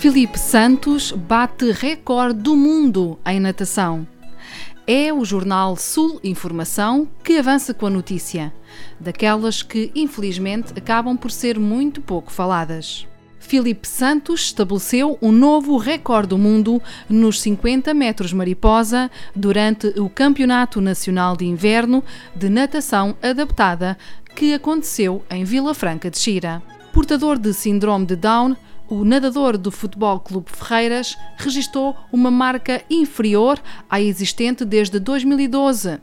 Filipe Santos bate recorde do mundo em natação. É o jornal Sul Informação que avança com a notícia, daquelas que infelizmente acabam por ser muito pouco faladas. Filipe Santos estabeleceu um novo recorde do mundo nos 50 metros mariposa durante o Campeonato Nacional de Inverno de Natação Adaptada que aconteceu em Vila Franca de Xira. Portador de síndrome de Down, o nadador do Futebol Clube Ferreiras registrou uma marca inferior à existente desde 2012,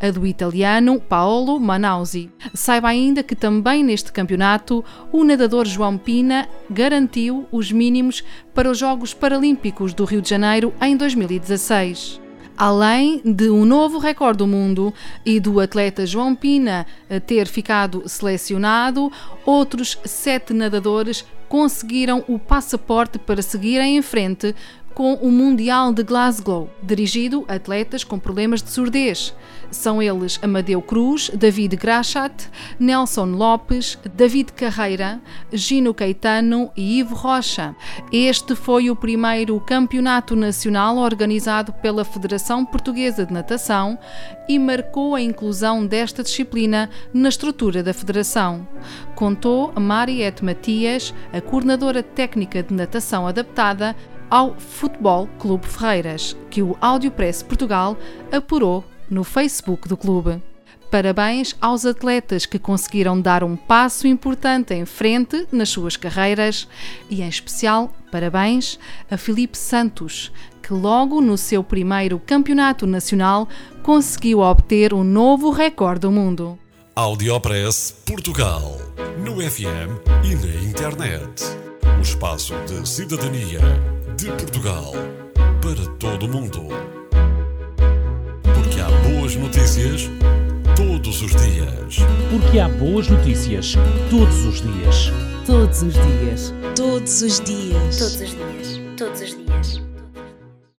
a do italiano Paolo Manausi. Saiba ainda que também neste campeonato o nadador João Pina garantiu os mínimos para os Jogos Paralímpicos do Rio de Janeiro em 2016. Além de um novo recorde do mundo e do atleta João Pina ter ficado selecionado, outros sete nadadores conseguiram o passaporte para seguirem em frente com o Mundial de Glasgow, dirigido a atletas com problemas de surdez. São eles Amadeu Cruz, David Grachat, Nelson Lopes, David Carreira, Gino Caetano e Ivo Rocha. Este foi o primeiro campeonato nacional organizado pela Federação Portuguesa de Natação e marcou a inclusão desta disciplina na estrutura da federação. Contou Mariette Matias, a coordenadora técnica de natação adaptada, ao Futebol Clube Ferreiras, que o Audiopress Portugal apurou no Facebook do clube. Parabéns aos atletas que conseguiram dar um passo importante em frente nas suas carreiras e, em especial, parabéns a Filipe Santos, que logo no seu primeiro campeonato nacional conseguiu obter um novo recorde do mundo. Audiopress Portugal, no FM e na internet. O espaço de cidadania de Portugal para todo o mundo. Porque há boas notícias todos os dias. Porque há boas notícias todos os dias. Todos os dias. Todos os dias. Todos os dias. Todos os dias.